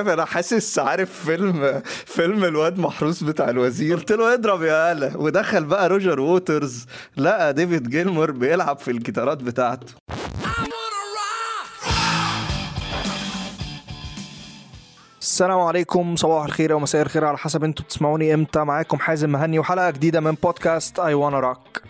أنا حاسس عارف فيلم فيلم الواد محروس بتاع الوزير؟ قلت له اضرب يا هلا ودخل بقى روجر ووترز لقى ديفيد جيلمور بيلعب في الجيتارات بتاعته. السلام عليكم صباح الخير أو مساء الخير على حسب أنتوا بتسمعوني إمتى. معاكم حازم مهني وحلقة جديدة من بودكاست اي وأنا روك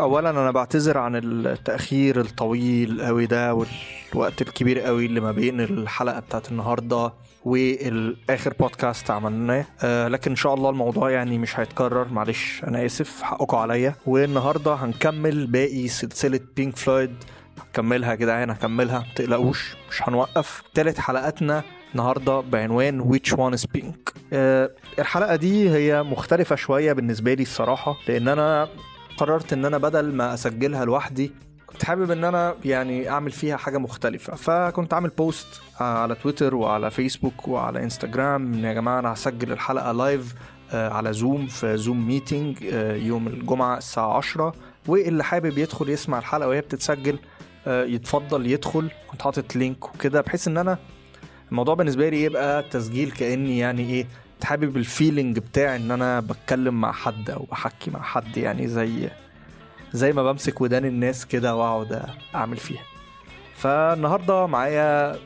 اولا أنا بعتذر عن التأخير الطويل قوي ده والوقت الكبير قوي اللي ما بين الحلقة بتاعت النهارده والآخر بودكاست عملناه. أه لكن إن شاء الله الموضوع يعني مش هيتكرر. معلش أنا آسف. حقكم عليا. والنهاردة هنكمل باقي سلسلة بينك فلويد هكملها كده يعني هكملها متقلقوش مش هنوقف. تالت حلقاتنا النهارده بعنوان Which One is Pink أه الحلقة دي هي مختلفة شوية بالنسبة لي الصراحة لأن أنا قررت إن أنا بدل ما أسجلها لوحدي كنت حابب إن أنا يعني أعمل فيها حاجة مختلفة. فكنت عامل بوست على تويتر وعلى فيسبوك وعلى انستجرام إن يا جماعة أنا هسجل الحلقة live على Zoom في Zoom meeting يوم الجمعة الساعة 10 واللي حابب يدخل يسمع الحلقة وهي بتتسجل يتفضل يدخل. كنت حاطط link وكده بحيث إن أنا الموضوع بالنسبة لي يبقى تسجيل كأني يعني إيه حابب ال feeling بتاع إن أنا بتكلم مع حد أو بحكي مع حد يعني زي زي ما بمسك ودان الناس كده وأقعد أعمل فيها. فالنهاردة معايا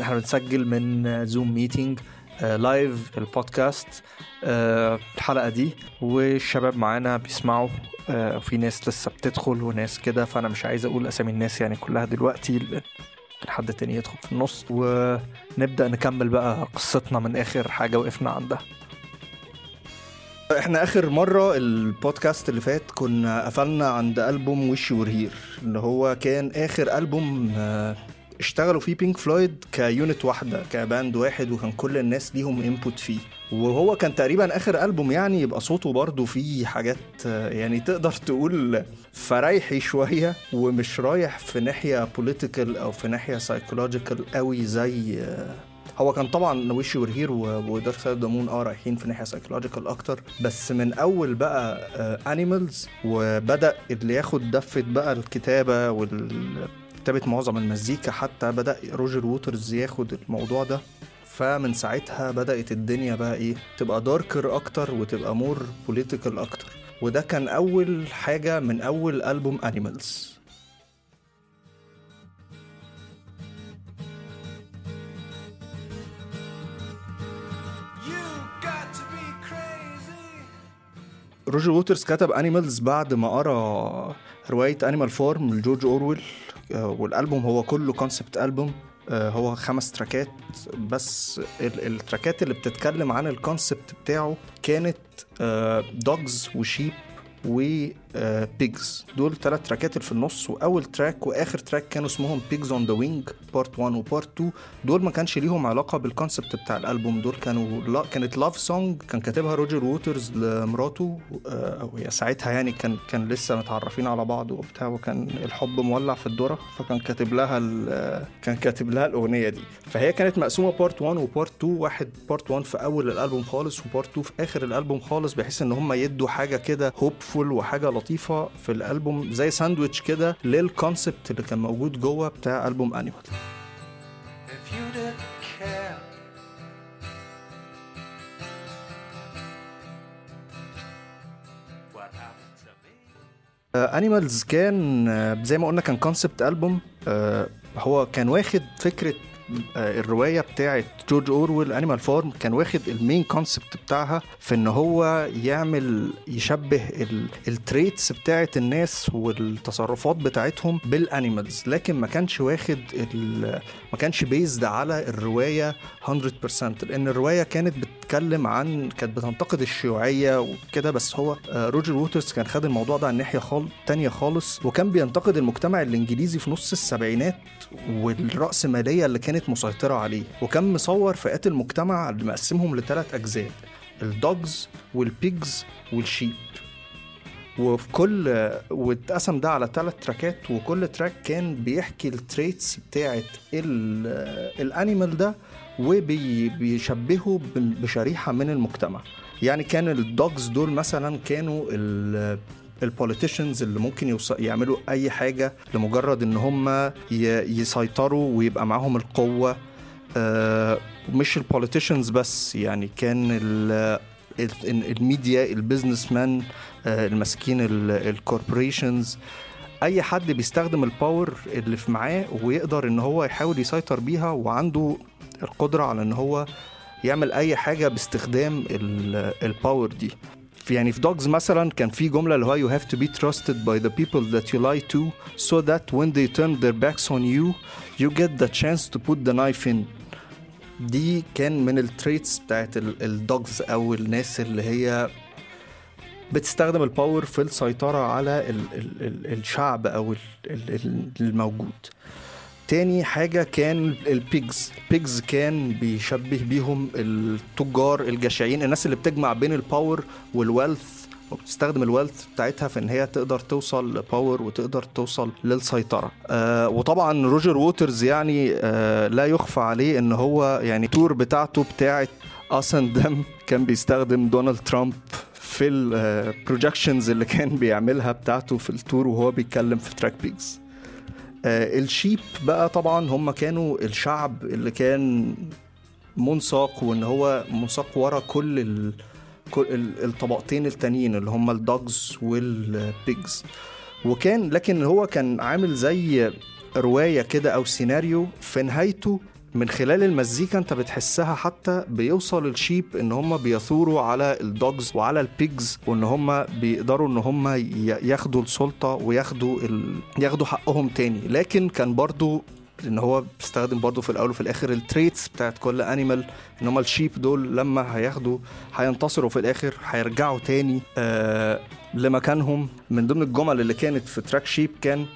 إحنا بنسجل من Zoom meeting live البودكاست الحلقة دي. والشباب معانا بيسمعوا وفي ناس لسه بتدخل وناس كده فأنا مش عايز أقول أسامي الناس يعني كلها دلوقتي ممكن حد تاني يدخل في النص. ونبدأ نكمل بقى قصتنا من آخر حاجة وقفنا عندها إحنا آخر مرة البودكاست اللي فات كنا قفلنا عند ألبوم Wish You Were Here اللي هو كان آخر ألبوم اشتغلوا فيه بينك فلويد ك unit واحدة ك band واحد وكان كل الناس ليهم input فيه. وهو كان تقريبا آخر ألبوم يعني يبقى صوته برضه فيه حاجات يعني تقدر تقول free شوية ومش رايح في ناحية political أو في ناحية psychological قوي زي هو كان طبعا وش ورهير ودارك سايد دامون آه رايحين في ناحية psychological أكتر. بس من أول بقى Animals وبدأ اللي ياخد دفة بقى الكتابة وال كتابة معظم المزيكا حتى بدأ روجر ووترز ياخد الموضوع ده. فمن ساعتها بدأت الدنيا بقى إيه؟ تبقى darker أكتر وتبقى more political أكتر. وده كان أول حاجة من أول ألبوم Animals روجر ووترز كتب Animals بعد ما قرأ رواية Animal Farm لجورج أورويل. والألبوم هو كله concept album هو خمس track ات بس ال tracks ات اللي بتتكلم عن ال concept بتاعه كانت Dogs و Sheep. و Pigs دول ثلاث track ات اللي في النص وأول track وآخر track كانوا اسمهم Pigs on the Wing part 1 و part 2 دول ما كانش ليهم علاقة بال concept بتاع الألبوم. دول كانوا لا كانت love song كان كاتبها روجر ووترز لمراته أو هي ساعتها يعني كان كان لسه متعرفين على بعض وبتاع وكان الحب مولع في الذرة فكان كاتب لها كان كاتب لها الأغنية دي. فهي كانت مقسومة part 1 و part 2 واحد part 1 في أول الألبوم خالص و part 2 في آخر الألبوم خالص بحيث إن هم يدوا حاجة كده hopeful وحاجة لطيفة في الألبوم زي ساندويتش كده لل concept اللي كان موجود جوه بتاع ألبوم Animal Animals كان زي ما قلنا كان concept album هو كان واخد فكرة الرواية بتاعه جورج أورويل Animal Farm كان واخد ال main concept بتاعها في إن هو يعمل يشبه ال traits بتاعه الناس والتصرفات بتاعتهم بال animals لكن ما كانش واخد ما كانش based على الرواية 100% لأن الرواية كانت بتتكلم عن كانت بتنتقد الشيوعية وكده بس هو روجر ووترز كان خد الموضوع ده عن ناحيه خال... تانية خالص. وكان بينتقد المجتمع الإنجليزي في نص السبعينات والرأسمالية اللي كانت مسيطرة عليه وكان مصور فئات المجتمع اللي مقسمهم لثلاث أجزاء ال dogs وال pigs وال sheep وفي كل واتقسم ده على ثلاث track ات وكل track كان بيحكي ال traits بتاعت ال animal ده وبيشبهه بشريحة من المجتمع. يعني كان ال dogs دول مثلا كانوا ال politicians اللي ممكن. يعملوا أي حاجة لمجرد إن هم. يسيطروا ويبقى معاهم القوة آه مش ال politicians بس يعني كان ال- ال- الميديا ال businessmen الماسكين ال corporations أي حد بيستخدم ال power اللي في معاه ويقدر إن هو يحاول يسيطر بيها وعنده القدرة على إن هو يعمل أي حاجة باستخدام ال- ال power دي في يعني في Dogs مثلا كان في جملة اللي هو you have to be trusted by the people that you lie to so that when they turn their backs on you you get the chance to put the knife in. دي كان من ال traits بتاعت ال dogs أو الناس اللي هي بتستخدم ال power في السيطرة على ال ال ال الشعب أو ال ال الموجود. تاني حاجة كان ال pigs ال pigs كان بيشبه بيهم التجار الجشعين الناس اللي بتجمع بين ال power وال wealth وبتستخدم ال wealth بتاعتها في إن هي تقدر توصل ل power وتقدر توصل للسيطرة. آه وطبعا روجر ووترز يعني آه لا يخفى عليه إن هو يعني ال tour بتاعته بتاعت Us + Them كان بيستخدم دونالد ترامب في ال projections اللي كان بيعملها بتاعته في ال tour وهو بيتكلم في track Pigs آه ال sheep بقى طبعا هم كانوا الشعب اللي كان منساق وإن هو منساق ورا. كل ال- الطبقتين التانيين اللي هم ال dogs وال pigs وكان لكن هو كان عامل زي رواية كده أو سيناريو في نهايته من خلال المزيكا انت بتحسها حتى بيوصل ال sheep ان هم بيثوروا على ال dogs وعلى ال pigs وان هم بيقدروا ان هم ياخدوا السلطة وياخدوا ال... ياخدوا حقهم تاني. لكن كان برضو ان هو بيستخدم برضو في الأول وفي الآخر ال traits بتاعت كل animal إن هم ال sheep دول لما هياخدوا هينتصروا في الآخر هيرجعوا تاني آه لمكانهم. من ضمن الجمل اللي كانت في تراك شيب كان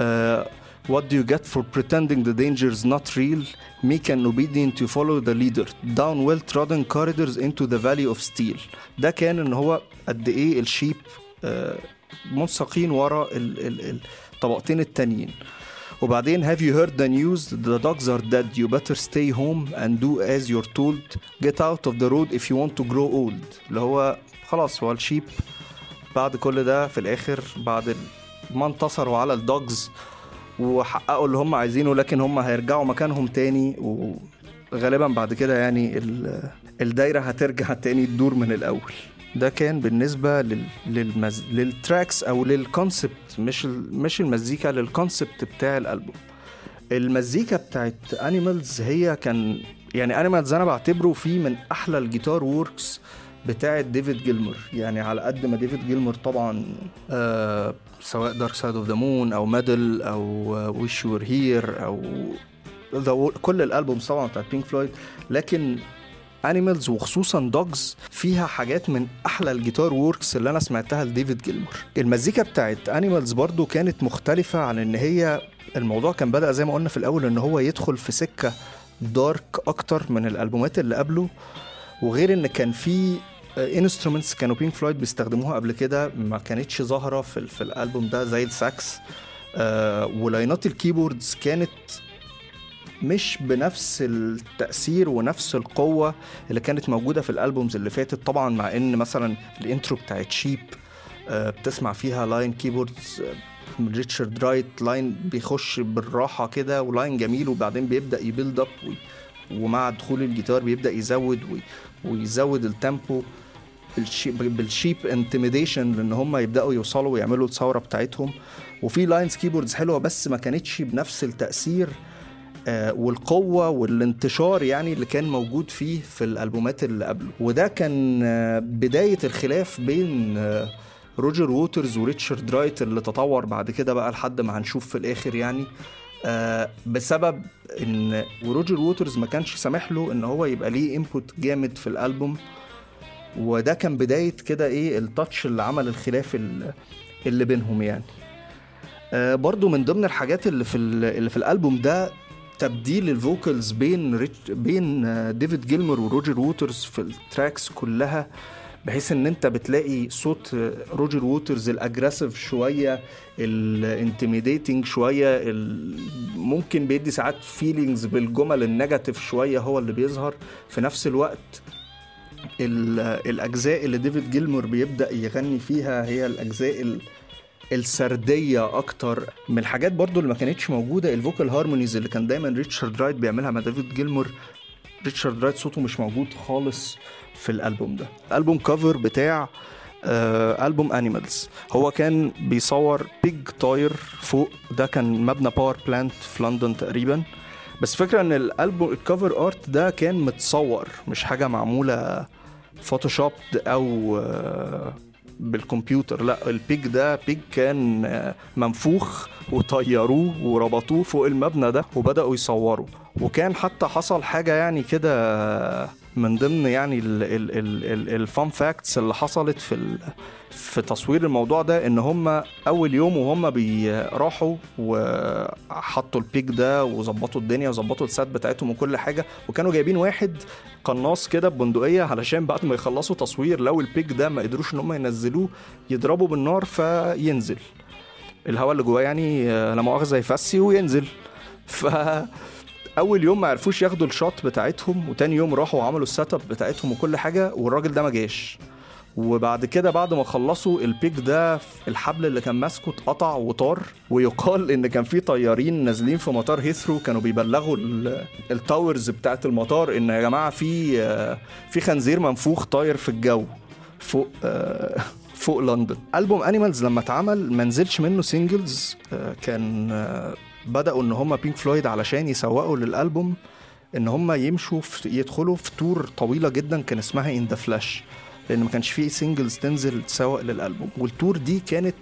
آه What do you get for pretending the danger is not real? Meek and obedient you follow the leader down well-trodden corridors into the valley of steel. ده كان ان هو قد ايه الشيب آه منسقين ورا ال- ال- الطبقتين التانيين. وبعدين have you heard the news the dogs are dead you better stay home and do as you're told get out of the road if you want to grow old اللي هو خلاص هو الشيب بعد كل ده في الاخر بعد ال- ما انتصروا على الدوجز وحققوا اللي هم عايزينه لكن هم هيرجعوا مكانهم تاني وغالبا بعد كده يعني ال- الدايرة هترجع تاني تدور من الأول. ده كان بالنسبة لل... للمز... لل tracks أو لل concept مش ال... مش المزيكا لل concept بتاع الألبوم. المزيكا بتاعت Animals هي كان يعني Animals أنا بعتبره فيه من أحلى ال guitar works بتاعت ديفيد جيلمور يعني على قد ما ديفيد جيلمور طبعا آه سواء Dark Side of the Moon أو Meddle أو Wish You Were Here أو كل ال albums طبعا بتاعت بينك فلويد لكن Animals وخصوصا Dogs فيها حاجات من أحلى ال guitar works اللي أنا سمعتها لديفيد جيلمور. المزيكا بتاعت Animals برضو كانت مختلفة عن إن هي الموضوع كان بدأ زي ما قلنا في الأول إن هو يدخل في سكة dark أكتر من الألبومات اللي قبله. وغير إن كان في instruments كانوا بينك فلويد بيستخدموها قبل كده ما كانتش ظاهرة في, في الألبوم ده زي الساكس. آه ولاينات ال keyboards كانت مش بنفس التأثير ونفس القوة اللي كانت موجودة في ال albums اللي فاتت طبعا مع إن مثلا ال intro بتاعت Sheep آه، بتسمع فيها line keyboards آه، ريتشارد رايت line بيخش بالراحة كده و line جميل وبعدين بيبدأ ي build up ومع دخول الجيتار بيبدأ يزود وي- ويزود ال tempo بال sheep intimidation لأن هم يبدأوا يوصلوا ويعملوا الثورة بتاعتهم. وفي lines keyboards حلوة بس ما كانتش بنفس التأثير آه، والقوة والانتشار يعني اللي كان موجود فيه في الألبومات اللي قبله. وده كان آه، بداية الخلاف بين آه، روجر ووترز وريتشارد رايت اللي تطور بعد كده بقى لحد ما هنشوف في الآخر يعني. بسبب إن وروجر ووترز ما كانش سامح له إن هو يبقى ليه input جامد في الألبوم. وده كان بداية كده إيه ال touch اللي عمل الخلاف ال- اللي بينهم يعني. آه، برضو من ضمن الحاجات اللي في ال- اللي في الألبوم ده تبديل ال vocals بين بين آه، ديفيد جيلمور وروجر ووترز في ال tracks كلها بحيث إن أنت بتلاقي صوت آه، روجر ووترز ال aggressive شوية ال intimidating شوية ممكن بيدي ساعات feelings بالجمل ال negative شوية هو اللي بيظهر. في نفس الوقت ال- الأجزاء اللي ديفيد جيلمور بيبدأ يغني فيها هي الأجزاء ال- السردية أكتر. من الحاجات برضو اللي ما كانتش موجودة ال vocal harmonies اللي كان دايما ريتشارد رايت بيعملها مع ديفيد جيلمور ريتشارد رايت صوته مش موجود خالص في الألبوم ده. ال album cover بتاع آه ألبوم Animals هو كان بيصور pig طاير فوق ده كان مبنى power plant في لندن تقريبا. بس فكرة إن ال album ال cover art ده كان متصور مش حاجة معمولة Photoshop أو آه بالكمبيوتر. لأ ال pig ده pig كان آه، منفوخ وطيروه وربطوه فوق المبنى ده وبدأوا يصوروا وكان حتى حصل حاجة يعني كده من ضمن يعني ال fun facts اللي حصلت في في تصوير الموضوع ده إن هم أول يوم وهم بيروحوا وحطوا ال pig ده وظبطوا الدنيا وظبطوا ال set بتاعتهم وكل حاجة وكانوا جايبين واحد قناص كده ببندقيه علشان بعد ما يخلصوا تصوير لو ال pig ده ما قدروش إن هم ينزلوه يضربوا بالنار فينزل. الهواء اللي جواه يعني لا مؤاخذة يفسي وينزل. ف أول يوم ما عرفوش ياخدوا ال shot بتاعتهم وتاني يوم راحوا وعملوا ال set up بتاعتهم وكل حاجة والراجل ده ما جاش. وبعد كده بعد ما خلصوا ال pig ده الحبل اللي كان ماسكه اتقطع وطار ويقال إن كان في طيارين نازلين في مطار هيثرو كانوا بيبلغوا ال towers بتاعت المطار إن يا جماعة في في خنزير منفوخ طاير في الجو فوق فوق لندن. ألبوم Animals لما اتعمل ما نزلش منه singles كان بدأوا إن هم بينك فلويد علشان يسوقوا للألبوم إن هم يمشوا في يدخلوا في tour طويلة جدا كان اسمها In the Flesh لأن ما كانش فيه singles تنزل تسوق للألبوم. وال tour دي كانت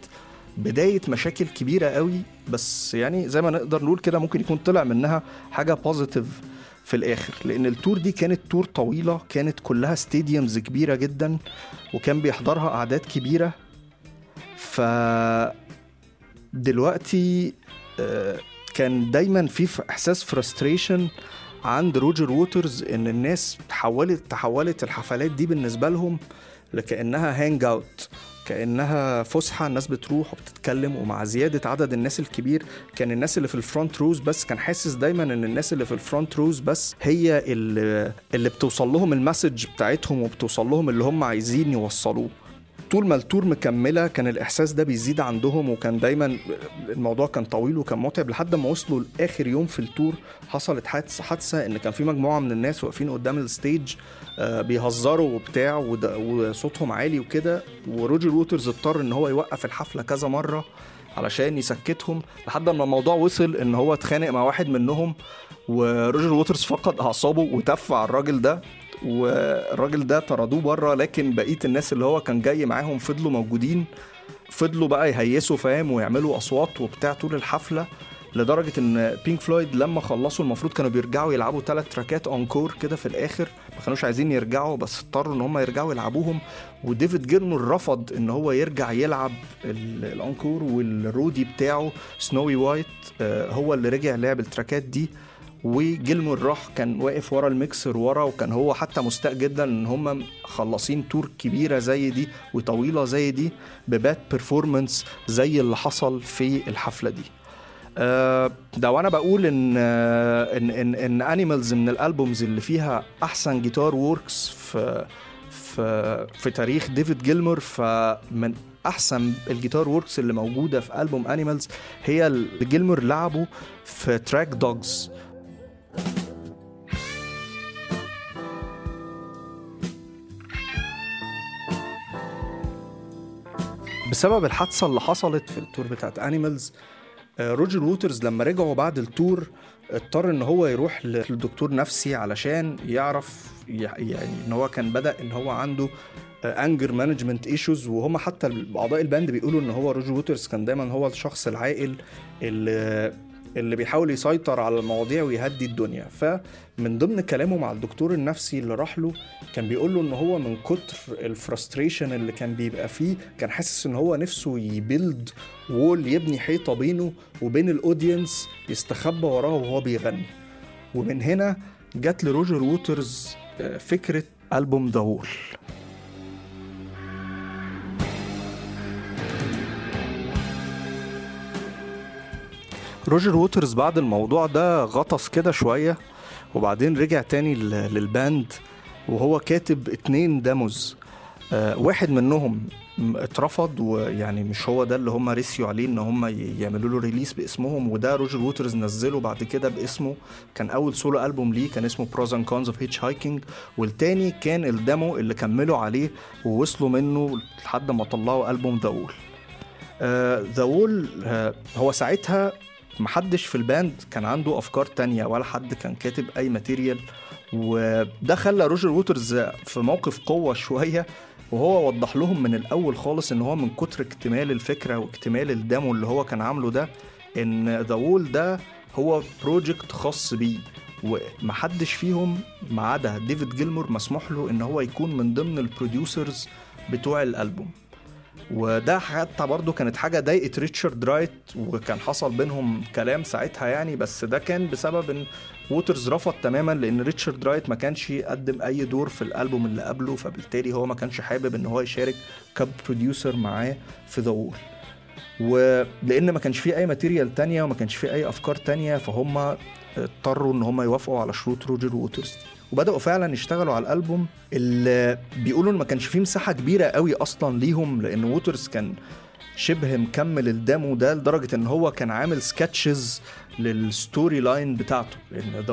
بداية مشاكل كبيرة قوي بس يعني زي ما نقدر نقول كده ممكن يكون طلع منها حاجة positive في الآخر. لأن ال tour دي كانت tour طويلة كانت كلها stadiums كبيرة جدا وكان بيحضرها أعداد كبيرة. ف دلوقتي آه، كان دايما في إحساس frustration عند روجر ووترز إن الناس تحولت تحولت الحفلات دي بالنسبة لهم لكأنها hang out كأنها فسحة الناس بتروح وبتتكلم ومع زيادة عدد الناس الكبير كان الناس اللي في ال front rows بس كان حاسس دايما إن الناس اللي في ال front rows بس هي اللي, اللي بتوصل لهم ال message بتاعتهم وبتوصل لهم اللي هم عايزين يوصلوه. طول ما ال tour مكملة كان الإحساس ده بيزيد عندهم وكان دايما الموضوع كان طويل وكان متعب لحد ما وصلوا لآخر يوم في ال tour حصلت حادثه حادثة إن كان في مجموعة من الناس واقفين قدام ال stage آه، بيهزروا وبتاع وصوتهم عالي وكده. وروجر ووترز اضطر إن هو يوقف الحفلة كذا مرة علشان يسكتهم لحد ما الموضوع وصل إن هو اتخانق مع واحد منهم. وروجر ووترز فقد أعصابه وتف على الراجل ده. والراجل ده طردوه بره لكن بقية الناس اللي هو كان جاي معاهم فضلوا موجودين فضلوا بقى يهيسوا فاهم؟ ويعملوا أصوات وبتاع طول الحفلة لدرجة إن بينك فلويد لما خلصوا المفروض كانوا بيرجعوا يلعبوا ثلاث تراكات encore كده في الآخر. ما كانوش عايزين يرجعوا بس اضطروا إن هم يرجعوا يلعبوهم. وديفيد جيلمور رفض إن هو يرجع يلعب ال encore وال roadie بتاعه سنوي وايت آه، هو اللي رجع لعب التراكات دي. وجيلمور راح كان واقف ورا الميكسر ورا وكان هو حتى مستاء جدا إن هم مخلصين tour كبيرة زي دي وطويلة زي دي ب bad performance زي اللي حصل في الحفلة دي. آه، ده وأنا بقول إن آه، إن إن, إن Animals من الالبومز اللي فيها أحسن guitar works في في في تاريخ ديفيد جيلمور فمن أحسن ال guitar works اللي موجودة في البوم Animals هي اللي لعبه في track Dogs بسبب الحادثة اللي حصلت في ال tour بتاعت Animals آه، روجر ووترز لما رجعوا بعد ال tour اضطر إن هو يروح للدكتور نفسي علشان يعرف يعني إن هو كان بدأ إن هو عنده anger management issues وهم حتى اعضاء ال band بيقولوا إن هو روجر ووترز كان دايما هو الشخص العاقل اللي اللي بيحاول يسيطر على المواضيع ويهدي الدنيا. فمن ضمن كلامه مع الدكتور النفسي اللي راح له كان بيقول له إن هو من كتر ال frustration اللي كان بيبقى فيه كان حاسس إن هو نفسه ي build wall يبني حيطة بينه وبين ال audience يستخبى وراه وهو بيغني. ومن هنا جت لروجر ووترز آه، فكرة ألبوم The روجر ووترز بعد الموضوع ده غطس كده شوية وبعدين رجع تاني لل band وهو كاتب اتنين demos آه، واحد منهم اترفض ويعني مش هو ده اللي هم رسيوا عليه إن هم يعملوا له release باسمهم وده روجر ووترز نزله بعد كده باسمه. كان أول solo album ليه كان اسمه Pros and Cons of Hitch Hiking والتاني كان ال demo اللي كملوا عليه ووصلوا منه لحد ما طلعوا البوم The Wall The Wall هو ساعتها محدش في ال band كان عنده أفكار تانية ولا حد كان كاتب أي material وده خلى روجر ووترز في موقف قوة شوية وهو وضح لهم من الأول خالص إن هو من كتر اكتمال الفكرة واكتمال ال demo اللي هو كان عامله ده إن The Wall ده هو project خاص بيه. ومحدش فيهم ما عدا ديفيد جيلمور مسموح له إن هو يكون من ضمن ال producers بتوع الألبوم. وده حتى برضه كانت حاجة ضايقت ريتشارد رايت وكان حصل بينهم كلام ساعتها يعني بس ده كان بسبب إن ووترز رفض تماما لأن ريتشارد رايت ما كانش يقدم أي دور في الألبوم اللي قبله فبالتالي هو ما كانش حابب إن هو يشارك ك producer معاه في The Wall ولان ما كانش فيه أي material تانية وما كانش فيه أي أفكار تانية فهم اضطروا إن هم يوافقوا على شروط روجر ووترز. وبدأوا فعلا يشتغلوا على الألبوم اللي بيقولوا ما كانش فيه مساحة كبيرة قوي أصلا ليهم لأن ووترز كان شبه مكمل ال demo ده لدرجة إن هو كان عامل sketches لل story line بتاعته. لأن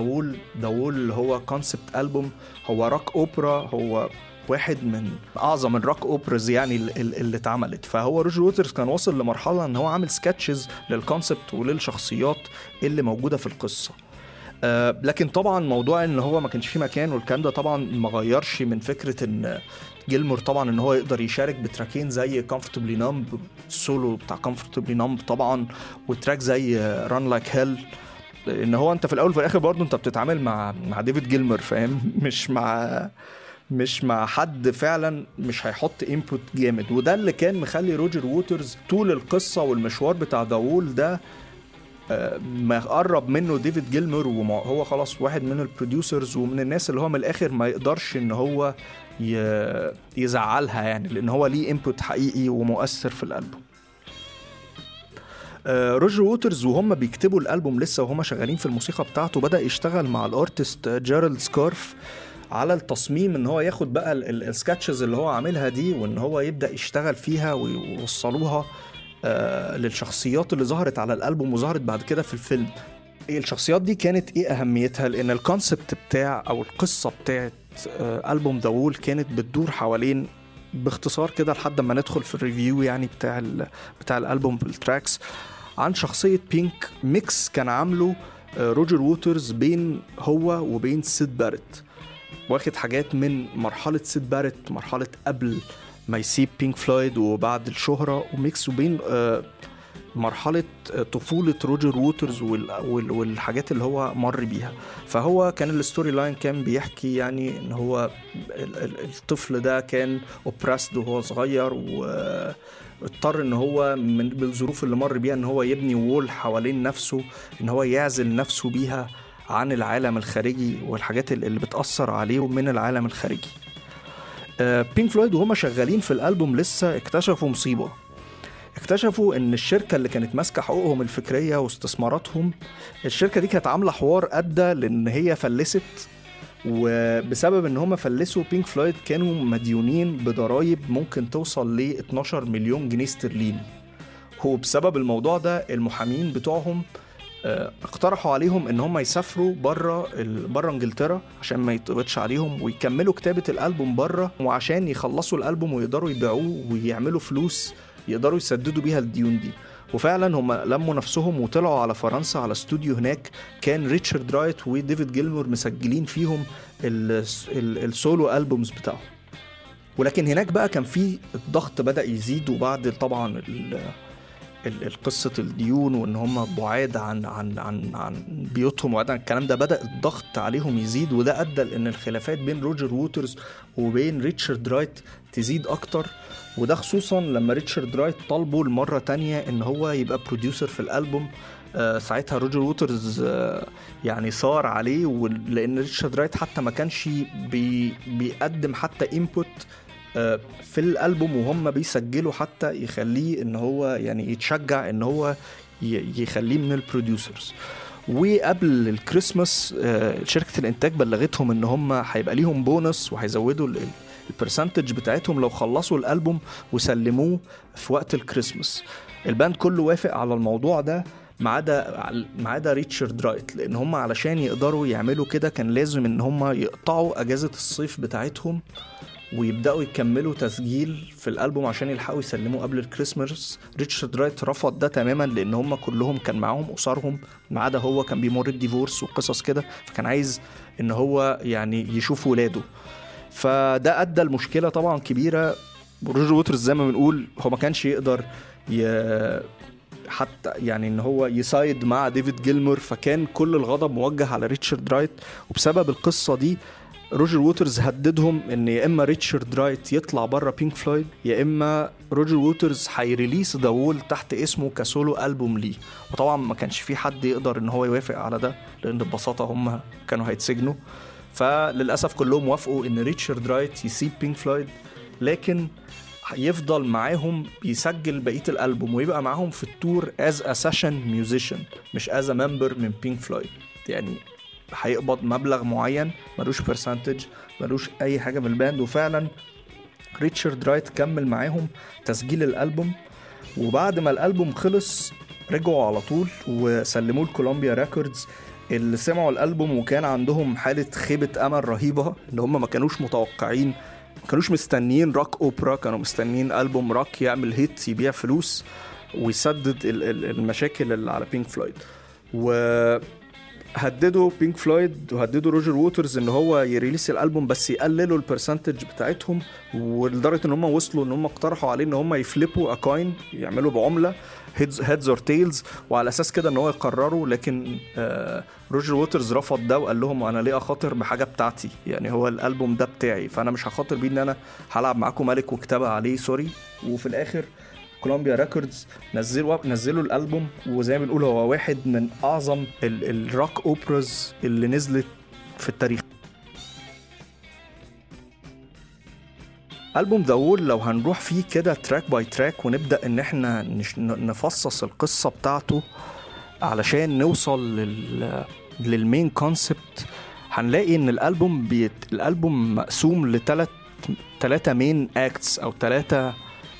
Wall اللي هو concept album هو rock opera هو واحد من أعظم ال rock operas يعني اللي اتعملت. فهو روجر ووترز كان واصل لمرحلة إن هو عامل sketches لل concept وللشخصيات اللي موجودة في القصة. آه لكن طبعا موضوع إن هو ما كانش فيه مكان والكلام ده طبعا ما غيرش من فكرة إن جيلمور طبعا إن هو يقدر يشارك ب track ين زي Comfortably Numb ال solo بتاع Comfortably Numb طبعا و track زي Run Like Hell إن هو أنت في الأول وفي الآخر برضه أنت بتتعامل مع مع ديفيد جيلمور فاهم؟ مش مع مش مع حد فعلا مش هيحط input جامد. وده اللي كان مخلي روجر ووترز طول القصة والمشوار بتاع The Wall ده ما قرب منه ديفيد جيلمور وهو خلاص واحد من ال producers ومن الناس اللي هو من الآخر ما يقدرش إن هو يزعلها يعني لأن هو ليه input حقيقي ومؤثر في الألبوم. روجر ووترز وهم بيكتبوا الألبوم لسه وهم شغالين في الموسيقى بتاعته بدأ يشتغل مع ال artist جيرالد سكارف على التصميم إن هو ياخد بقى ال sketches اللي هو عاملها دي وإن هو يبدأ يشتغل فيها ويوصلوها. آه للشخصيات اللي ظهرت على الألبوم وظهرت بعد كده في الفيلم. الشخصيات دي كانت إيه أهميتها؟ لأن ال concept بتاع أو القصة بتاعت آه ألبوم The Wall كانت بتدور حوالين باختصار كده لحد ما ندخل في ال review يعني بتاع بتاع الألبوم بال tracks عن شخصية بينك mix كان عامله آه روجر ووترز بين هو وبين سيد باريت واخد حاجات من مرحلة سيد باريت مرحلة قبل ما يسيب بينك فلويد وبعد الشهرة و mix وبين مرحلة طفولة روجر ووترز والحاجات اللي هو مر بيها. فهو كان ال story line كان بيحكي يعني إن هو الطفل ده كان oppressed وهو صغير واضطر إن هو من الظروف اللي مر بيها إن هو يبني wall حوالين نفسه إن هو يعزل نفسه بيها عن العالم الخارجي والحاجات اللي بتأثر عليه من العالم الخارجي. بينك فلويد وهم شغالين في الألبوم لسه اكتشفوا مصيبة. اكتشفوا إن الشركة اللي كانت ماسكة حقوقهم الفكرية واستثماراتهم الشركة دي كانت عاملة حوار أدى لإن هي فلست وبسبب إن هم فلسوا بينك فلويد كانوا مديونين بضرايب ممكن توصل ل 12 مليون جنيه استرليني. هو بسبب الموضوع ده المحامين بتوعهم اقترحوا عليهم إن هم يسافروا بره بره إنجلترا عشان ما يتقبضش عليهم ويكملوا كتابة الألبوم بره وعشان يخلصوا الألبوم ويقدروا يبيعوه ويعملوا فلوس يقدروا يسددوا بيها الديون دي. وفعلا هم لموا نفسهم وطلعوا على فرنسا على استوديو هناك كان ريتشارد رايت وديفيد جيلمور مسجلين فيهم ال solo albums بتاعهم. ولكن هناك بقى كان في الضغط بدأ يزيد وبعد طبعا قصة الديون وإن هم بعاد عن عن عن عن بيوتهم وعن الكلام ده بدأ الضغط عليهم يزيد وده أدى لإن الخلافات بين روجر ووترز وبين ريتشارد رايت تزيد أكتر. وده خصوصا لما ريتشارد رايت طالبه المره تانية إن هو يبقى producer في الألبوم آه ساعتها روجر ووترز آه يعني صار عليه لإن ريتشارد رايت حتى ما كانش بي بيقدم حتى input في الألبوم وهم بيسجلوا حتى يخليه إن هو يعني يتشجع إن هو يخليه من ال producers وقبل الكريسماس شركة الإنتاج بلغتهم إن هم هيبقى ليهم بونص وهيزودوا ال percentage بتاعتهم لو خلصوا الألبوم وسلموه في وقت الكريسماس. ال band كله وافق على الموضوع ده ما عدا ما عدا ريتشارد رايت لأن هم علشان يقدروا يعملوا كده كان لازم إن هم يقطعوا أجازة الصيف بتاعتهم ويبدأوا يكملوا تسجيل في الألبوم عشان يلحقوا يسلموه قبل الكريسماس. ريتشارد رايت رفض ده تماما لأن هم كلهم كان معاهم أسرهم ما عدا هو كان بيمر ب ال divorce وقصص كده فكان عايز إن هو يعني يشوف ولاده. فده أدى لمشكلة طبعا كبيرة. روجر ووترز زي ما بنقول هو ما كانش يقدر ي... حتى يعني إن هو ي side مع ديفيد جيلمور فكان كل الغضب موجه على ريتشارد رايت. وبسبب القصة دي روجر ووترز هددهم إن يا إما ريتشارد رايت يطلع بره بينك فلويد يا إما روجر ووترز هي release The Wall تحت اسمه ك solo album ليه. وطبعا ما كانش في حد يقدر إن هو يوافق على ده لأن ببساطة هم كانوا هيتسجنوا. فللأسف كلهم وافقوا إن ريتشارد رايت يسيب بينك فلويد لكن يفضل معاهم بيسجل بقية الألبوم ويبقى معاهم في ال tour as a session musician مش as a member من بينك فلويد. يعني هيقبض مبلغ معين ملوش percentage ملوش أي حاجة من ال band. وفعلا ريتشارد رايت كمل معاهم تسجيل الألبوم. وبعد ما الألبوم خلص رجعوا على طول وسلموه ل Columbia Records. اللي سمعوا الألبوم وكان عندهم حالة خيبة أمل رهيبة ان هم ما كانوش متوقعين ما كانوش مستنيين rock opera كانوا مستنيين ألبوم روك يعمل hit يبيع فلوس ويسدد المشاكل اللي على بينك فلويد و هددوا بينك فلويد وهددوا روجر ووترز إن هو ي release الألبوم بس يقللوا ال percentage بتاعتهم ولدرجة إن هم وصلوا إن هم اقترحوا عليه إن هم ي flip وا a coin يعملوا بعملة heads or tails وعلى أساس كده إن هو يقرروا لكن آه روجر ووترز رفض ده وقال لهم أنا ليه أخاطر بحاجة بتاعتي؟ يعني هو الألبوم ده بتاعي فأنا مش هخاطر بيه إن أنا هلعب معاكم ملك وكتابة عليه sorry وفي الآخر كولومبيا ريكوردز نزلوا نزلوا الألبوم وزي ما بنقول هو واحد من أعظم ال rock operas اللي نزلت في التاريخ. ألبوم The Wall لو هنروح فيه كده track by track ونبدأ إن إحنا نفصص القصة بتاعته علشان نوصل لل لل main concept هنلاقي إن الألبوم بيت... الألبوم مقسوم لثلاث ثلاثة main acts أو ثلاثة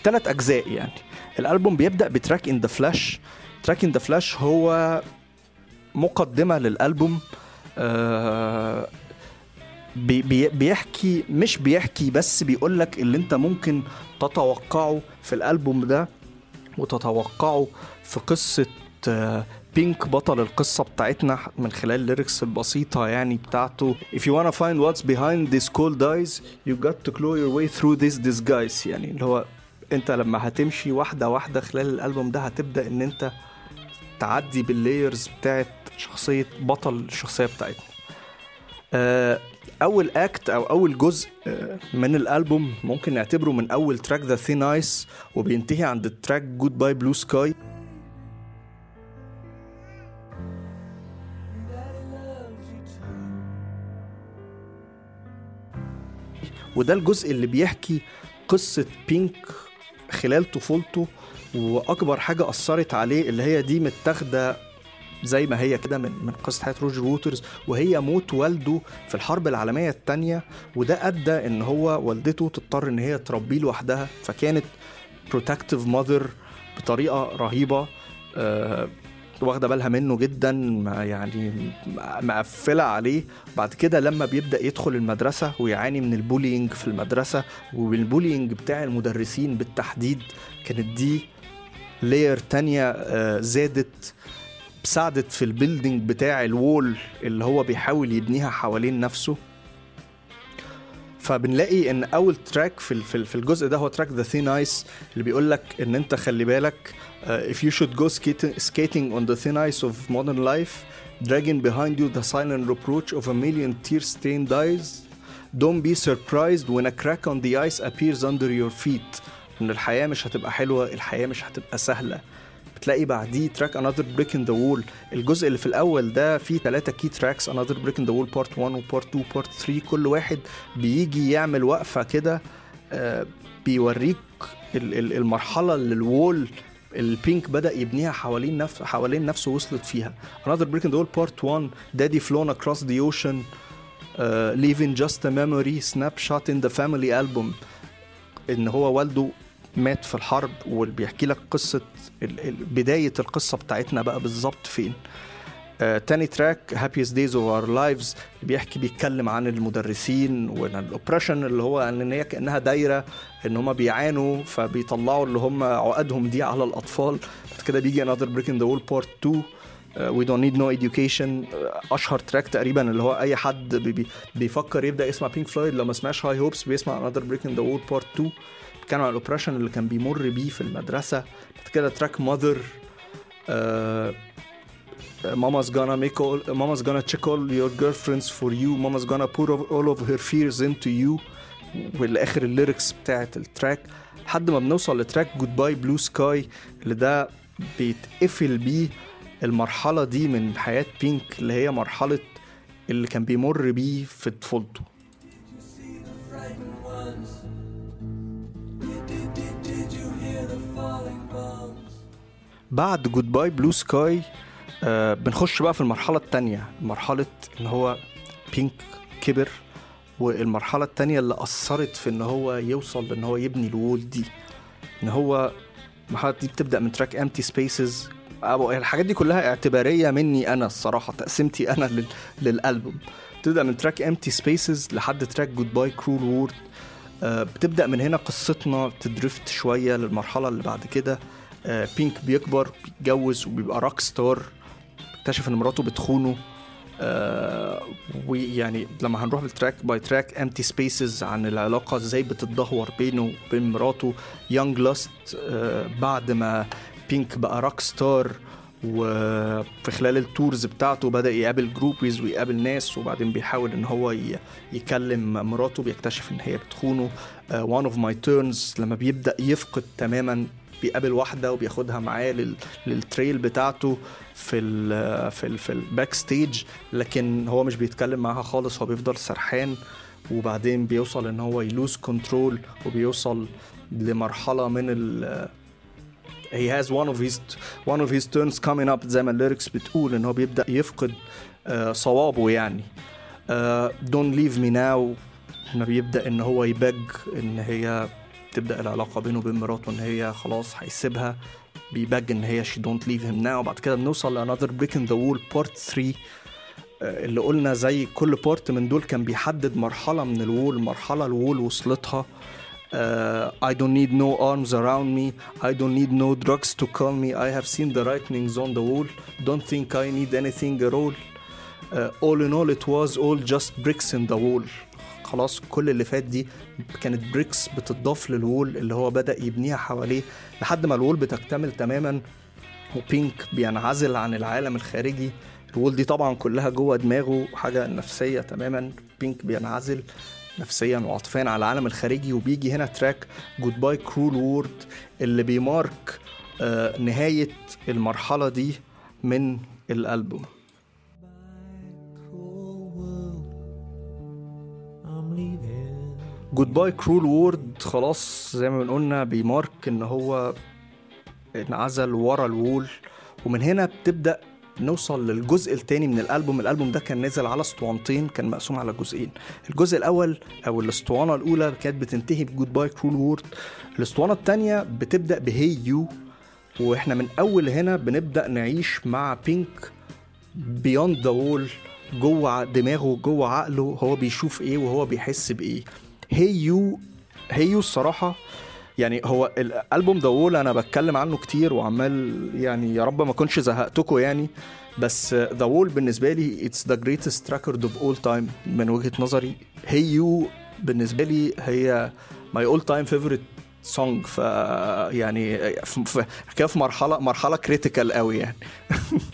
ثلاث أجزاء يعني. الألبوم بيبدأ ب track In the Flesh. track In the Flesh هو مقدمة للألبوم آه بي بيحكي مش بيحكي بس بيقول لك اللي أنت ممكن تتوقعه في الألبوم ده وتتوقعه في قصة آه بينك بطل القصة بتاعتنا من خلال الليركس البسيطة يعني بتاعته. If you wanna find what's behind this cold eyes you got to claw your way through this disguise يعني اللي هو انت لما هتمشي واحدة واحدة خلال الألبوم ده هتبدأ إن انت تعدي بال layers بتاعت شخصية بطل الشخصية بتاعتنا. أول act أو أول جزء من الألبوم ممكن نعتبره من أول track The Thin Ice وبينتهي عند ال track Goodbye Blue Sky وده الجزء اللي بيحكي قصة بينك خلال طفولته وأكبر حاجة أثرت عليه اللي هي دي متاخدة زي ما هي كده من من قصة حياة روجر ووترز وهي موت والده في الحرب العالمية الثانية وده أدى إن هو والدته تضطر إن هي تربيه لوحدها فكانت protective mother بطريقة رهيبة آه واخدة بالها منه جدا يعني مقفلة عليه. بعد كده لما بيبدأ يدخل المدرسة ويعاني من ال bullying في المدرسة وال bullying بتاع المدرسين بالتحديد كانت دي layer تانية زادت ساعدت في ال building بتاع ال wall اللي هو بيحاول يبنيها حوالين نفسه. فبنلاقي إن أول track في في الجزء ده هو track The Thin Ice اللي بيقول لك إن أنت خلي بالك uh, if you should go skating, skating on the thin ice of modern life dragging behind you the silent reproach of a million tear-stained eyes don't be surprised when a crack on the ice appears under your feet ان الحياه مش هتبقى حلوه الحياه مش هتبقى سهله بتلاقي بعديه تراك Another Brick in the Wall الجزء اللي في الأول ده فيه ثلاثة كي تراكس Another Brick in the Wall Part 1 و Part 2 Part 3 كل واحد بيجي يعمل وقفة كده آه بيوريك المرحلة اللي الوول البينك بدأ يبنيها حوالين نفسه حوالين نفسه وصلت فيها. Brick in the Wall Part 1 Daddy flown across the ocean leaving just a memory snapshot in the family album. إن هو والده مات في الحرب وبيحكي لك قصة بداية القصة بتاعتنا بقى بالظبط فين. آه، تاني track happiest days of our lives بيحكي بيتكلم عن المدرسين وال oppression اللي هو إن هي كأنها دايرة إن هم بيعانوا فبيطلعوا اللي هم عقدهم دي على الأطفال. بعد كده بيجي another break in the wall part 2 آه، we don't need no education. آه، أشهر track تقريبا اللي هو أي حد بي بي بيفكر يبدأ يسمع بينك فلويد لو ما سمعش High Hopes بيسمع another break in the wall part 2 بيتكلم عن ال oppression اللي كان بيمر بيه في المدرسة. بعد كده track Mother Mama's gonna make all Mama's gonna check all your girlfriends for you. Mama's gonna put all of her fears into you. والآخر ال lyrics بتاعت ال track لحد ما بنوصل ل track Goodbye Blue Sky اللي ده بيتقفل بيه المرحلة دي من حياة بينك اللي هي مرحلة اللي كان بيمر بيه في طفولته. بعد Goodbye Blue Sky بنخش بقى في المرحلة التانية مرحلة ان هو بينك كبر والمرحلة التانية اللي أثرت في إن هو يوصل لإن هو يبني ال wall دي. إن هو المرحلة دي بتبدأ من track Empty Spaces الحاجات دي كلها اعتبارية مني أنا الصراحة تقسيمتي أنا لل... للألبوم. بتبدأ من track Empty Spaces لحد track Goodbye Cruel World بتبدأ من هنا قصتنا ت drift شوية للمرحلة اللي بعد كده. آه، بينك بيكبر بيتجوز وبيبقى rock star اكتشف إن مراته بتخونه. آه ويعني لما هنروح بال track by track Empty Spaces عن العلاقة إزاي بتتدهور بينه وبين مراته. lust آه بعد ما بينك بقى rock star وفي خلال ال tours بتاعته بدأ يقابل groupies ويقابل ناس وبعدين بيحاول إن هو يكلم مراته بيكتشف إن هي بتخونه. One of My Turns لما بيبدأ يفقد تماما بيقابل واحدة وبياخدها معاه لل... لل trailer بتاعته في ال في ال في ال backstage لكن هو مش بيتكلم معاها خالص هو بيفضل سرحان وبعدين بيوصل إن هو ي lose control وبيوصل لمرحلة من ال he has one of his one of his turns coming up زي ما ال lyrics بتقول إن هو بيبدأ يفقد آه، صوابه يعني. آه، don't leave me now. ما بيبدأ إن هو يبج إن هي تبدا العلاقه بينه وبين مراته ان هي خلاص هيسيبها بيبج ان هي she don't leave him now بعد كده بنوصل ل another break in the wall part 3 آه، اللي قلنا زي كل بارت من دول كان بيحدد مرحله من الوول مرحله الوول وصلتها Uh, I don't need no arms around me. I don't need no drugs to calm me. I have seen the writings on the wall. Don't think I need anything at all. Uh, all in all, it was all just bricks in the wall. خلاص كل اللي فات دي كانت bricks بتضاف لل wall اللي هو بدأ يبنيها حواليه لحد ما ال wall بتكتمل تماما وبينك بينعزل عن العالم الخارجي. ال wall دي طبعا كلها جوه دماغه حاجة نفسية تماما بينك بينعزل نفسيا وعاطفيا على العالم الخارجي. وبيجي هنا track Goodbye Cruel World اللي بي mark آه نهاية المرحلة دي من الألبوم. Goodbye Cruel World خلاص زي ما بنقولنا بي mark إن هو انعزل ورا ال wall. ومن هنا بتبدأ نوصل للجزء الثاني من الألبوم. الألبوم ده كان نازل على اسطوانتين كان مقسوم على جزئين. الجزء الأول أو الاسطوانة الأولى كانت بتنتهي ب Goodbye Cruel World الاسطوانة الثانية بتبدأ ب Hey You وإحنا من أول هنا بنبدأ نعيش مع بينك beyond the wall جوه دماغه جوه عقله هو بيشوف إيه وهو بيحس بإيه. Hey You Hey You الصراحة يعني هو الألبوم The Wall أنا بتكلم عنه كتير وعمال يعني يا رب ما اكونش زهقتكم يعني بس The Wall بالنسبة لي it's the greatest record of all time من وجهة نظري. Hey You بالنسبة لي هي my all time favorite song ف يعني كده في مرحلة مرحلة critical قوي يعني.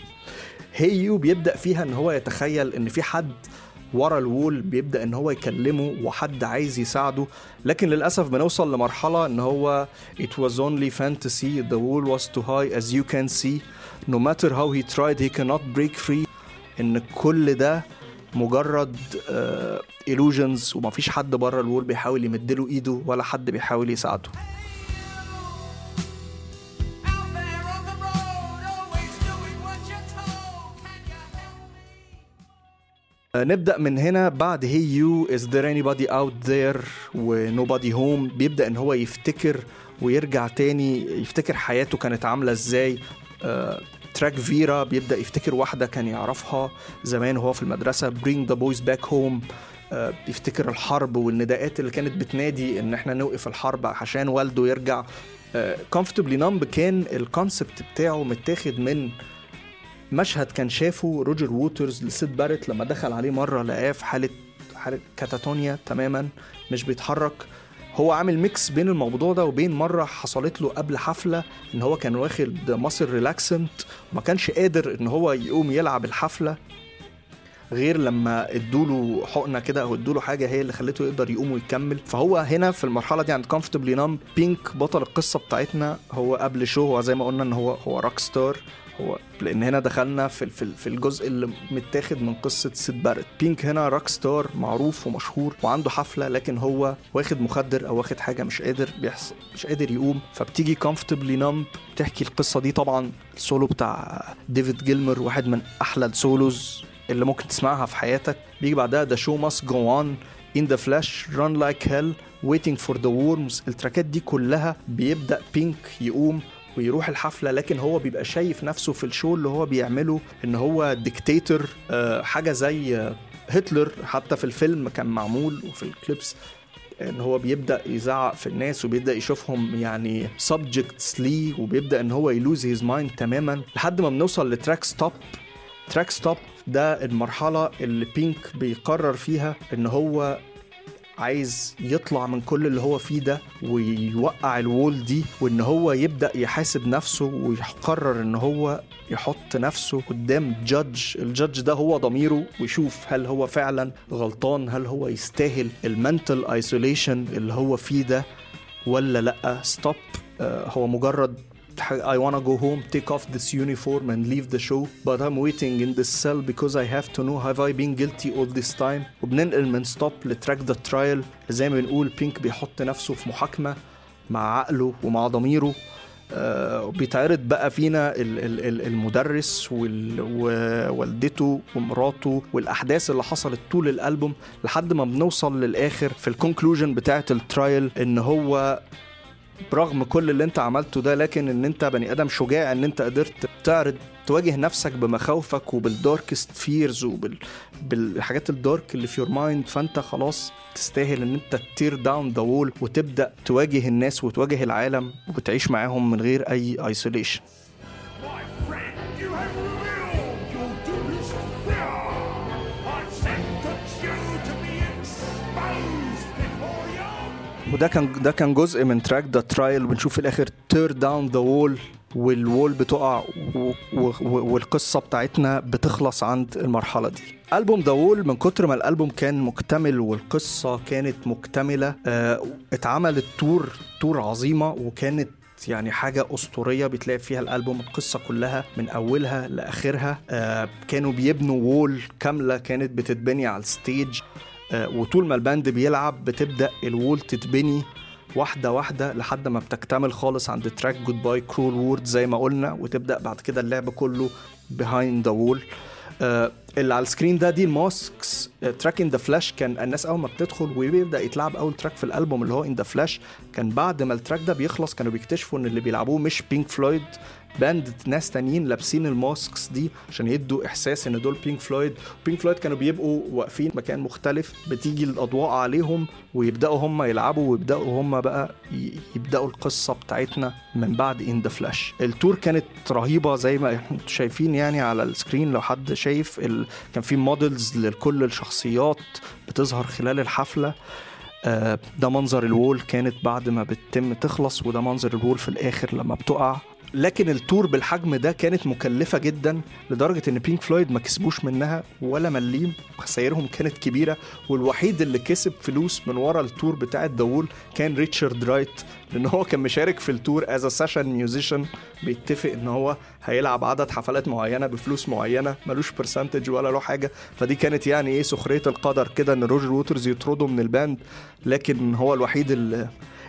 هيو بيبدأ فيها إن هو يتخيل إن في حد ورا الوول بيبدأ إن هو يكلمه وحد عايز يساعده. لكن للأسف بنوصل لمرحلة إن هو it was only fantasy. The wall was too high as you can see. No matter how he tried he cannot break free. إن كل ده مجرد uh, illusions. ومفيش حد بره الوول بيحاول يمدله إيده ولا حد بيحاول يساعده. نبدأ من هنا. بعد Hey You Is there anybody out there? و nobody home. بيبدأ إن هو يفتكر ويرجع تاني يفتكر حياته كانت عاملة إزاي. آه، track Vera بيبدأ يفتكر واحدة كان يعرفها زمان وهو في المدرسة. Bring the boys back home. آه، بيفتكر الحرب والنداءات اللي كانت بتنادي إن إحنا نوقف الحرب عشان والده يرجع. Comfortably Numb كان ال concept بتاعه متاخد من مشهد كان شافه روجر ووترز لسيد باريت لما دخل عليه مرة لقاه في حاله حالة كاتاتونيا تماما مش بيتحرك. هو عامل mix بين الموضوع ده وبين مرة حصلت له قبل حفلة إن هو كان واخد muscle relaxant وما كانش قادر إن هو يقوم يلعب الحفلة. غير لما ادوله حقنة كده أو ادوله حاجة هي اللي خلته يقدر يقوم ويكمل. فهو هنا في المرحلة دي عند Comfortably Numb بينك بطل القصة بتاعتنا. هو قبل show هو زي ما قلنا إن هو هو rock star هو لأن هنا دخلنا في في الجزء اللي متاخد من قصة سيد باريت بينك هنا rock star معروف ومشهور وعنده حفلة لكن هو واخد مخدر أو واخد حاجة مش قادر بيحصل مش قادر يقوم. فبتيجي Comfortably Numb تحكي القصة دي. طبعا السولو بتاع ديفيد جيلمر واحد من أحلى ال solos اللي ممكن تسمعها في حياتك. بيجي بعدها The show must go on In the flesh Run like hell Waiting for the worms. ال trackات دي كلها بيبدأ بينك يقوم. ويروح الحفلة لكن هو بيبقى شايف نفسه في ال show اللي هو بيعمله إن هو ديكتاتور حاجة زي آه، هتلر. حتى في الفيلم كان معمول وفي ال clips إن هو بيبدأ يزعق في الناس وبيبدأ يشوفهم يعني subjects ليه وبيبدأ إن هو ي lose his mind تماما لحد ما بنوصل ل track Stop track Stop ده المرحلة اللي بينك بيقرر فيها إن هو عايز يطلع من كل اللي هو فيه ده ويوقع ال wall دي وإن هو يبدأ يحاسب نفسه ويقرر إن هو يحط نفسه قدام judge ال judge ده هو ضميره ويشوف هل هو فعلا غلطان هل هو يستاهل ال mental isolation اللي هو فيه ده ولا لأ. Stop هو مجرد I wanna go home, take off this uniform and leave the show but I'm waiting in this cell because I have to know have I been guilty all this time? وبننقل من Stop ل track The Trial زي ما بنقول بينك بيحط نفسه في محاكمة مع عقله ومع ضميره. آه، بيتعرض بقى فينا ال- ال- ال- المدرس وال- ووالدته ومراته والأحداث اللي حصلت طول الألبوم لحد ما بنوصل للآخر في ال conclusion بتاعة ال trial إن هو برغم كل اللي انت عملته ده لكن ان انت بني آدم شجاع ان انت قدرت تعرض تواجه نفسك بمخاوفك وبال darkest fears وبال بالحاجات الدارك اللي في يور مايند فانت خلاص تستاهل ان انت tear down the wall وتبدأ تواجه الناس وتواجه العالم وتعيش معاهم من غير أي isolation وده كان ده كان جزء من track The Trial بنشوف في الآخر tear down the wall وال wall بتقع والقصة بتاعتنا بتخلص عند المرحلة دي. ألبوم The Wall من كتر ما الألبوم كان مكتمل والقصة كانت مكتملة آه اتعملت tour tour عظيمة وكانت يعني حاجة أسطورية بتلاقي فيها الألبوم القصة كلها من أولها لآخرها آه كانوا بيبنوا wall كاملة كانت بتتبني على ال stage وطول ما ال band بيلعب بتبدأ ال wall تتبني واحدة واحدة لحد ما بتكتمل خالص عند track Goodbye Cruel World زي ما قلنا وتبدأ بعد كده اللعب كله behind the wall اللي على ال screen ده دي ال masks track In the Flesh كان الناس أول ما بتدخل وبيبدأ يتلعب أول track في الألبوم اللي هو In the Flesh كان بعد ما ال track ده بيخلص كانوا بيكتشفوا إن اللي بيلعبوه مش بينك فلويد band ناس تانيين لابسين ال masks دي عشان يدوا إحساس إن دول بينك فلويد بينك فلويد كانوا بيبقوا واقفين مكان مختلف بتيجي الأضواء عليهم ويبدأوا هم يلعبوا ويبدأوا هم بقى يبدأوا القصة بتاعتنا من بعد In the Flesh ال tour كانت رهيبة زي ما أنتم شايفين يعني على ال screen. لو حد شايف ال... كان في models لكل الشخصيات بتظهر خلال الحفلة. آه، ده منظر ال wall كانت بعد ما بتتم تخلص وده منظر ال wall في الآخر لما بتقع. لكن ال tour بالحجم ده كانت مكلفة جدا لدرجة إن بينك فلويد ما كسبوش منها ولا مليم. خسائرهم كانت كبيرة والوحيد اللي كسب فلوس من ورا ال tour بتاع The Wall كان ريتشارد رايت لأن هو كان مشارك في ال tour as session musician بيتفق إن هو هيلعب عدد حفلات معينة بفلوس معينة ملوش percentage ولا له حاجة. فدي كانت يعني إيه سخرية القدر كده إن روجر ووترز يطرده من ال band. لكن هو الوحيد اللي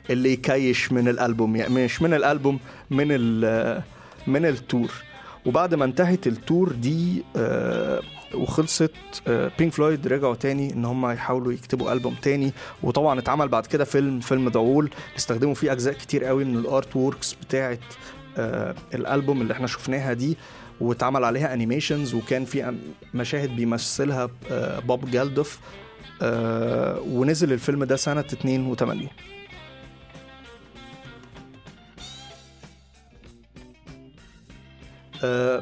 اللي يكيش من الألبوم. يعني مش من الألبوم من ال من ال tour. وبعد ما انتهت ال tour دي آه، وخلصت بينك فلويد رجعوا تاني إن هم يحاولوا يكتبوا ألبوم تاني. وطبعا اتعمل بعد كده فيلم فيلم The Wall استخدموا فيه أجزاء كتير قوي من ال artworks بتاعه آه، الألبوم اللي إحنا شفناها دي. واتعمل عليها animations وكان في مشاهد بيمثلها آه، بوب جالدوف آه، ونزل الفيلم ده سنة 82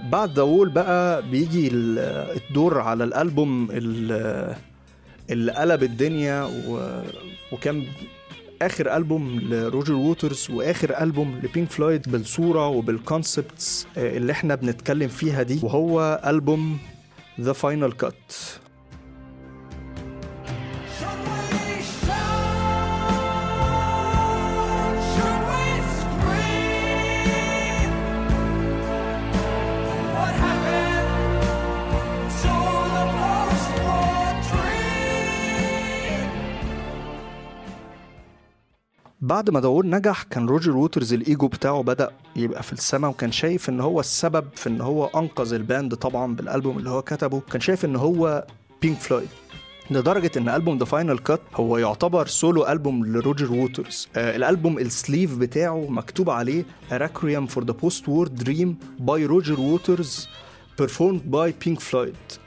بعد The Wall بقى بيجي ال- الدور على الألبوم ال- اللي قلب الدنيا و... وكان آخر ألبوم لروجر ووترز وآخر ألبوم لبينك فلويد بالصورة وبال concepts آه، اللي إحنا بنتكلم فيها دي وهو ألبوم The Final Cut بعد ما The Wall نجح كان روجر ووترز الإيجو بتاعه بدأ يبقى في السماء وكان شايف إن هو السبب في إن هو أنقذ ال band طبعا بالألبوم اللي هو كتبه. كان شايف إن هو بينك فلويد لدرجة إن ألبوم The Final Cut هو يعتبر solo album لروجر ووترز. آه الألبوم ال sleeve بتاعه مكتوب عليه Requiem for the Post War Dream by Roger Waters performed by Pink Floyd.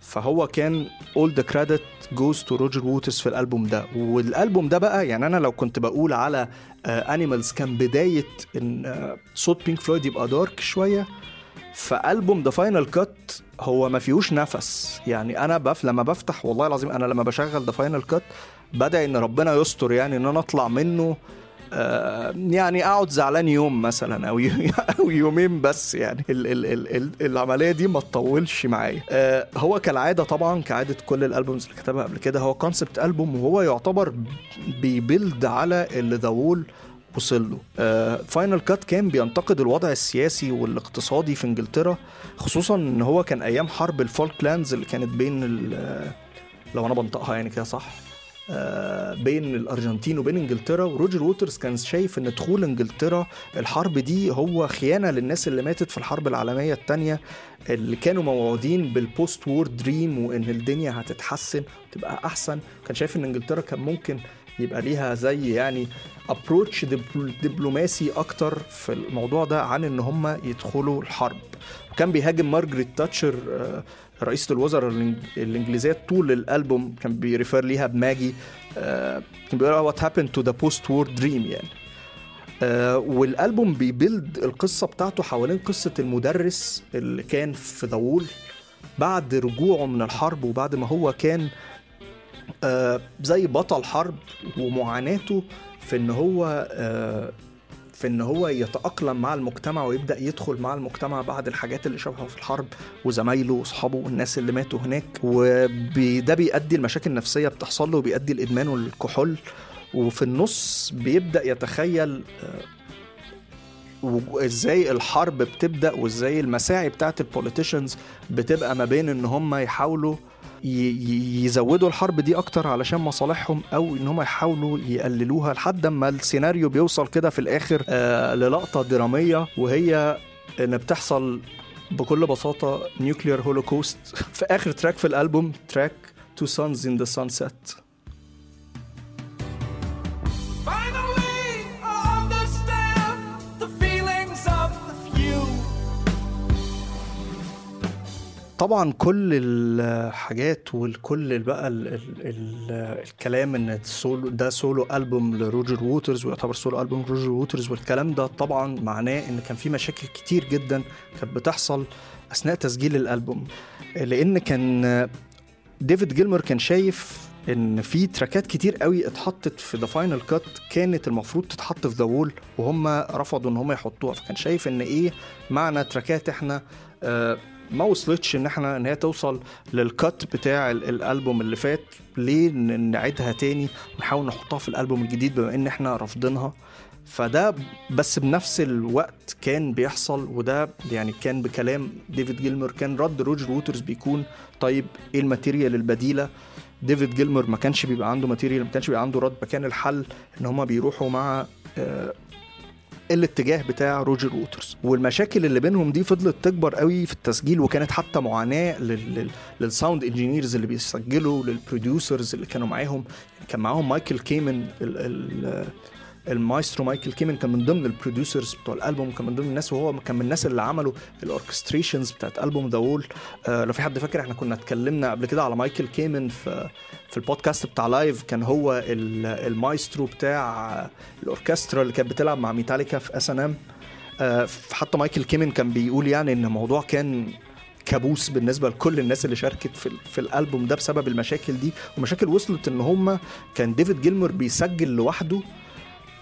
فهو كان all the credit goes to روجر ووترز في الألبوم ده. والألبوم ده بقى يعني أنا لو كنت بقول على Animals كان بداية إن آه، صوت بينك فلويد يبقى dark شوية. فألبوم The Final Cut هو ما فيهوش نفس. يعني أنا بف لما بفتح والله العظيم أنا لما بشغل The Final Cut بدعي إن ربنا يستر يعني إن أنا أطلع منه. آه، يعني أقعد زعلان يوم مثلا أو يومين بس يعني ال ال ال ال العملية دي ما تطولش معايا. آه، هو كالعادة طبعا كعادة كل ال albums اللي كتبها قبل كده هو concept album وهو يعتبر بي build على اللي ذا وصل له. Final Cut كان بينتقد الوضع السياسي والاقتصادي في إنجلترا خصوصا إن هو كان أيام حرب الفولكلاندز اللي كانت بين لو أنا بنطقها يعني كده صح. آه، بين الأرجنتين وبين إنجلترا وروجر ووترز كان شايف إن دخول إنجلترا الحرب دي هو خيانة للناس اللي ماتت في الحرب العالمية الثانية اللي كانوا موعودين بال post war dream وإن الدنيا هتتحسن وتبقى أحسن. كان شايف إن إنجلترا كان ممكن يبقى ليها زي يعني approach دبلوماسي أكتر في الموضوع ده عن إن هم يدخلوا الحرب. وكان بيهاجم مارجريت تاتشر رئيسة الوزراء الإنجليزية طول الألبوم كان بي refer ليها بماجي آه، كان بيقول what happened to the post war dream يعني. آه، والألبوم بي build القصة بتاعته حوالين قصة المدرس اللي كان في The Wall بعد رجوعه من الحرب وبعد ما هو كان آه، زي بطل حرب ومعاناته في إن هو في إن هو يتأقلم مع المجتمع ويبدأ يدخل مع المجتمع بعد الحاجات اللي شافها في الحرب وزمايله وأصحابه والناس اللي ماتوا هناك. وده بيؤدي المشاكل النفسيه بتحصل له وبيؤدي الادمان والكحول. وفي النص بيبدأ يتخيل آه، و- إزاي الحرب بتبدأ وإزاي المساعي بتاعت البوليتيشنز بتبقى ما بين إن هم يحاولوا يزودوا الحرب دي أكتر علشان مصالحهم أو إن هم يحاولوا يقللوها لحد ما السيناريو بيوصل كده في الآخر آه للقطة دراميه وهي إن بتحصل بكل بساطة nuclear holocaust في آخر track في الألبوم track Two Suns in the Sunset طبعا كل الحاجات والكل بقى ال ال ال الكلام إن ده solo album لروجر ووترز ويعتبر solo album روجر ووترز والكلام ده طبعا معناه إن كان في مشاكل كتير جدا كانت بتحصل أثناء تسجيل الألبوم. لأن كان ديفيد جيلمر كان شايف إن في track ات كتير قوي اتحطت في The Final Cut كانت المفروض تتحط في The Wall وهم رفضوا إن هم يحطوها فكان شايف إن إيه معنى track ات إحنا آه ما وصلتش إن إحنا إن هي توصل لل cut بتاع ال- الألبوم اللي فات ليه نعيدها تاني؟ ونحاول نحطها في الألبوم الجديد بما إن إحنا رافضينها. فده بس بنفس الوقت كان بيحصل وده يعني كان بكلام ديفيد جيلمر كان رد روجر ووترز بيكون طيب إيه ال material البديلة؟ ديفيد جيلمر ما كانش بيبقى عنده material ما كانش بيبقى عنده رد فكان الحل إن هما بيروحوا مع آه، الاتجاه بتاع روجر ووترز. والمشاكل اللي بينهم دي فضلت تكبر قوي في التسجيل وكانت حتى معاناة لل... لل... لل sound engineers اللي بيسجلوا لل producers اللي كانوا معاهم. يعني كان معاهم مايكل كيمن ال... ال... المايسترو مايكل كيمن كان من ضمن ال producers بتوع الألبوم كان من ضمن الناس وهو كان من الناس اللي عملوا ال orchestrations بتاعت ألبوم The Wall آه لو في حد فاكر إحنا كنا اتكلمنا قبل كده على مايكل كيمن في في البودكاست بتاع live كان هو ال- المايسترو بتاع الاوركسترا اللي كانت بتلعب مع ميتاليكا في S&M حتى مايكل كيمن كان بيقول يعني إن الموضوع كان كابوس بالنسبة لكل الناس اللي شاركت في, في الألبوم ده بسبب المشاكل دي. ومشاكل وصلت إن هم كان ديفيد جيلمور بيسجل لوحده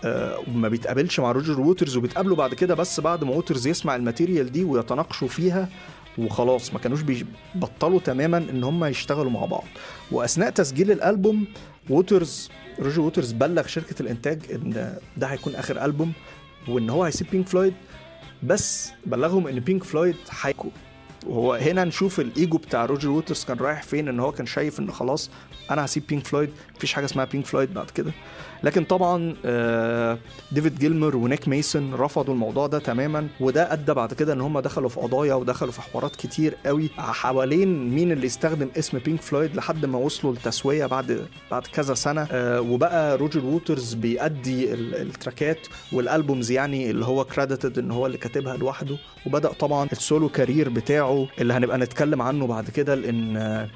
وما بيتقابلش مع روجر ووترز وبيتقابلوا بعد كده بس بعد ما ووترز يسمع ال material دي ويتناقشوا فيها وخلاص ما كانوش بيبطلوا تماما إن هم يشتغلوا مع بعض. وأثناء تسجيل الألبوم ووترز روجر ووترز بلغ شركة الإنتاج إن ده هيكون آخر ألبوم وإن هو هيسيب بينك فلويد بس بلغهم إن بينك فلويد هيكون وهو هنا نشوف الإيجو بتاع روجر ووترز كان رايح فين إن هو كان شايف إن خلاص أنا هسيب بينك فلويد مفيش حاجة اسمها بينك فلويد بعد كده. لكن طبعا آه، ديفيد جيلمر ونيك ميسون رفضوا الموضوع ده تماما وده أدى بعد كده إن هم دخلوا في قضايا ودخلوا في حوارات كتير قوي حوالين مين اللي يستخدم اسم بينك فلويد لحد ما وصلوا لتسوية بعد بعد كذا سنة. آه، وبقى روجر ووترز بيأدي ال- ال track ات وال albums يعني اللي هو credited إن هو اللي كاتبها لوحده. وبدأ طبعا ال solo career بتاعه اللي هنبقى نتكلم عنه بعد كده لأن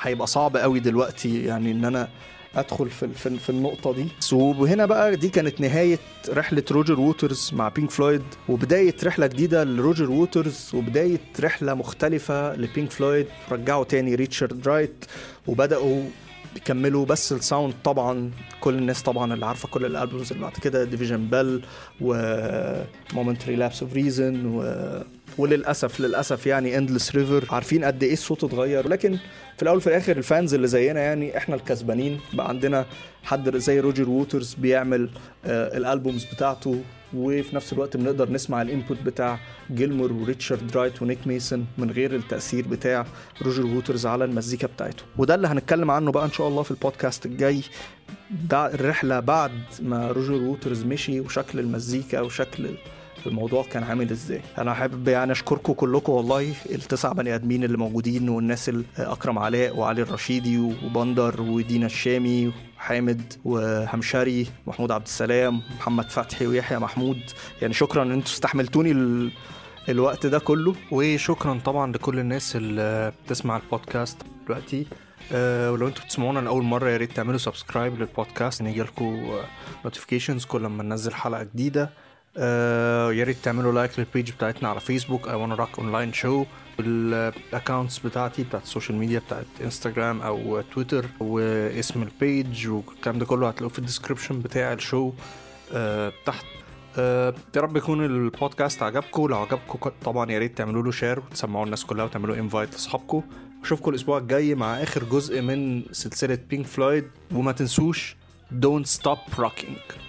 هيبقى صعب قوي دلوقتي يعني إن أنا أدخل في في, النقطة دي. وهنا بقى دي كانت نهاية رحلة روجر ووترز مع بينك فلويد وبداية رحلة جديدة لروجر ووترز وبداية رحلة مختلفة لبينك فلويد. رجعوا تاني ريتشارد رايت وبدأوا يكملوا بس ال sound طبعا. كل الناس طبعا اللي عارفة كل ال albums اللي بعد كده Division Bell و Momentary Lapse of Reason و وللأسف للأسف يعني Endless River عارفين قد إيه الصوت اتغير. لكن في الأول وفي الآخر ال fans اللي زينا يعني إحنا الكسبانين. بقى عندنا حد زي روجر ووترز بيعمل آه ال albums بتاعته. وفي نفس الوقت بنقدر نسمع ال input بتاع جيلمور وريتشارد رايت ونيك ميسون من غير التأثير بتاع روجر ووترز على المزيكا بتاعته. وده اللي هنتكلم عنه بقى إن شاء الله في البودكاست الجاي. ده الرحلة بعد ما روجر ووترز مشي وشكل المزيكا وشكل الموضوع كان عامل إزاي. أنا حابب يعني أشكركم كلكم والله التسع بني آدمين اللي موجودين والناس ال- اكرم علاء وعلي الرشيدي وبندر ودينا الشامي وحامد وهمشري محمود عبد السلام محمد فتحي ويحيى محمود. يعني شكرا إن أنتوا استحملتوني ال... الوقت ده كله. وشكرا طبعا لكل الناس اللي بتسمع البودكاست دلوقتي. أه ولو أنتوا بتسمعونا لأول مرة يا ريت تعملوا subscribe للبودكاست. ان يجيلكوا notifications كل ما ننزل حلقة جديدة. آه، يا ريت تعملوا like لل page بتاعتنا على فيسبوك I Wanna Rock online show وال accounts بتاعتي بتاعت ال social media بتاعت انستجرام أو تويتر واسم ال page والكلام ده كله هتلاقوه في ال description بتاع ال show آه، تحت. آه، يا رب يكون البودكاست عجبكم. لو عجبكم طبعا يا ريت تعملوا له share وتسمعوا الناس كلها وتعملوا invite لأصحابكم. أشوفكم الأسبوع الجاي مع آخر جزء من سلسلة بينك فلويد وما تنسوش Don't stop rocking.